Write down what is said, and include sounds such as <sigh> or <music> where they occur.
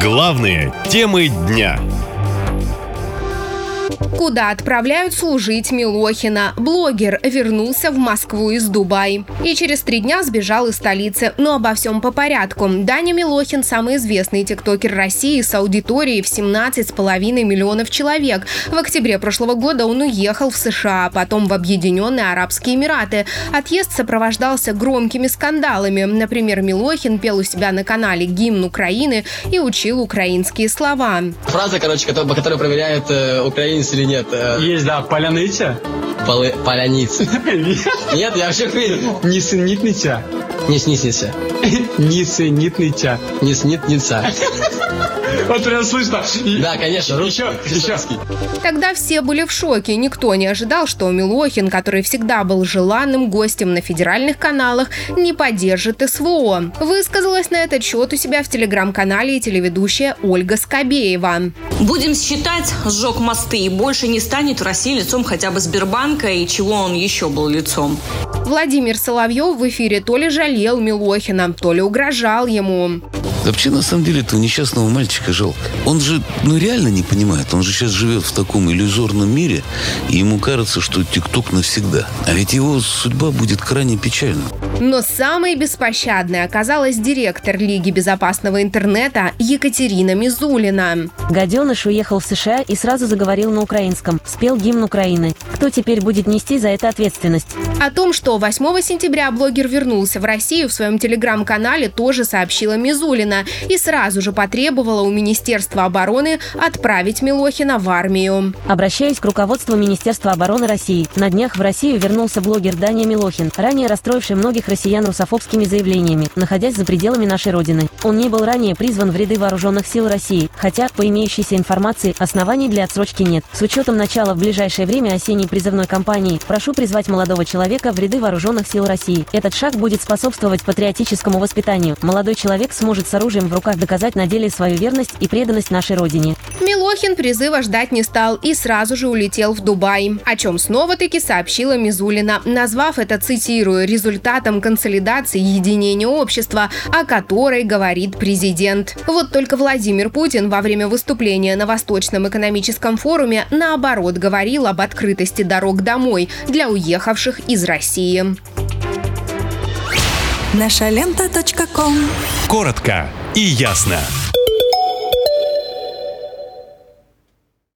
Главные темы дня. Куда отправляют служить Милохина? Блогер вернулся в Москву из Дубай. И через три дня сбежал из столицы. Но обо всем по порядку. Даня Милохин – самый известный тиктокер России с аудиторией в 17,5 миллионов человек. В октябре прошлого года он уехал в США, а потом в Объединенные Арабские Эмираты. Отъезд сопровождался громкими скандалами. Например, Милохин пел у себя на канале гимн Украины и учил украинские слова. Фраза, короче, которая, которая проверяет, э, украинец или нет. Э, Есть, да, поляниця. полы- поляниц. <laughs> Нет, я вообще хрень. Нісенітниця. <laughs> Не сниснется. Нісенітниця. Вот прям слышно. Да, конечно, русский. Еще, еще. Тогда все были в шоке. Никто не ожидал, что Милохин, который всегда был желанным гостем на федеральных каналах, не поддержит СВО. Высказалась на этот счет у себя в телеграм-канале и телеведущая Ольга Скобеева. Будем считать, сжег мосты и больше не станет в России лицом хотя бы Сбербанка и чего он еще был лицом. Владимир Соловьев в эфире то ли жалел Милохина, то ли угрожал ему. Вообще, на самом деле, этого несчастного мальчика жалко. Он же, ну, реально не понимает. Он же сейчас живет в таком иллюзорном мире, и ему кажется, что ТикТок навсегда. А ведь его судьба будет крайне печальна. Но самой беспощадной оказалась директор Лиги безопасного интернета Екатерина Мизулина. Гаденыш уехал в США и сразу заговорил на украинском. Спел гимн Украины. Кто теперь будет нести за это ответственность? О том, что 8 сентября блогер вернулся в Россию, в своем телеграм-канале тоже сообщила Мизулина и сразу же потребовала у Министерства обороны отправить Милохина в армию. Обращаюсь к руководству Министерства обороны России. На днях в Россию вернулся блогер Даня Милохин, ранее расстроивший многих россиян русофобскими заявлениями, находясь за пределами нашей Родины. Он не был ранее призван в ряды вооруженных сил России, хотя, по имеющейся информации, оснований для отсрочки нет. С учетом начала в ближайшее время осенней призывной кампании, прошу призвать молодого человека в ряды вооруженных сил России. Этот шаг будет способствовать патриотическому воспитанию. Молодой человек сможет с оружием в руках доказать на деле свою верность и преданность нашей Родине. Милохин призыва ждать не стал и сразу же улетел в Дубай, о чем снова-таки сообщила Мизулина, назвав это, цитирую, результатом консолидации и единения общества, о которой говорит президент. Вот только Владимир Путин во время выступления на Восточном экономическом форуме наоборот говорил об открытости дорог домой для уехавших из России. Наша лента.ком Коротко и ясно.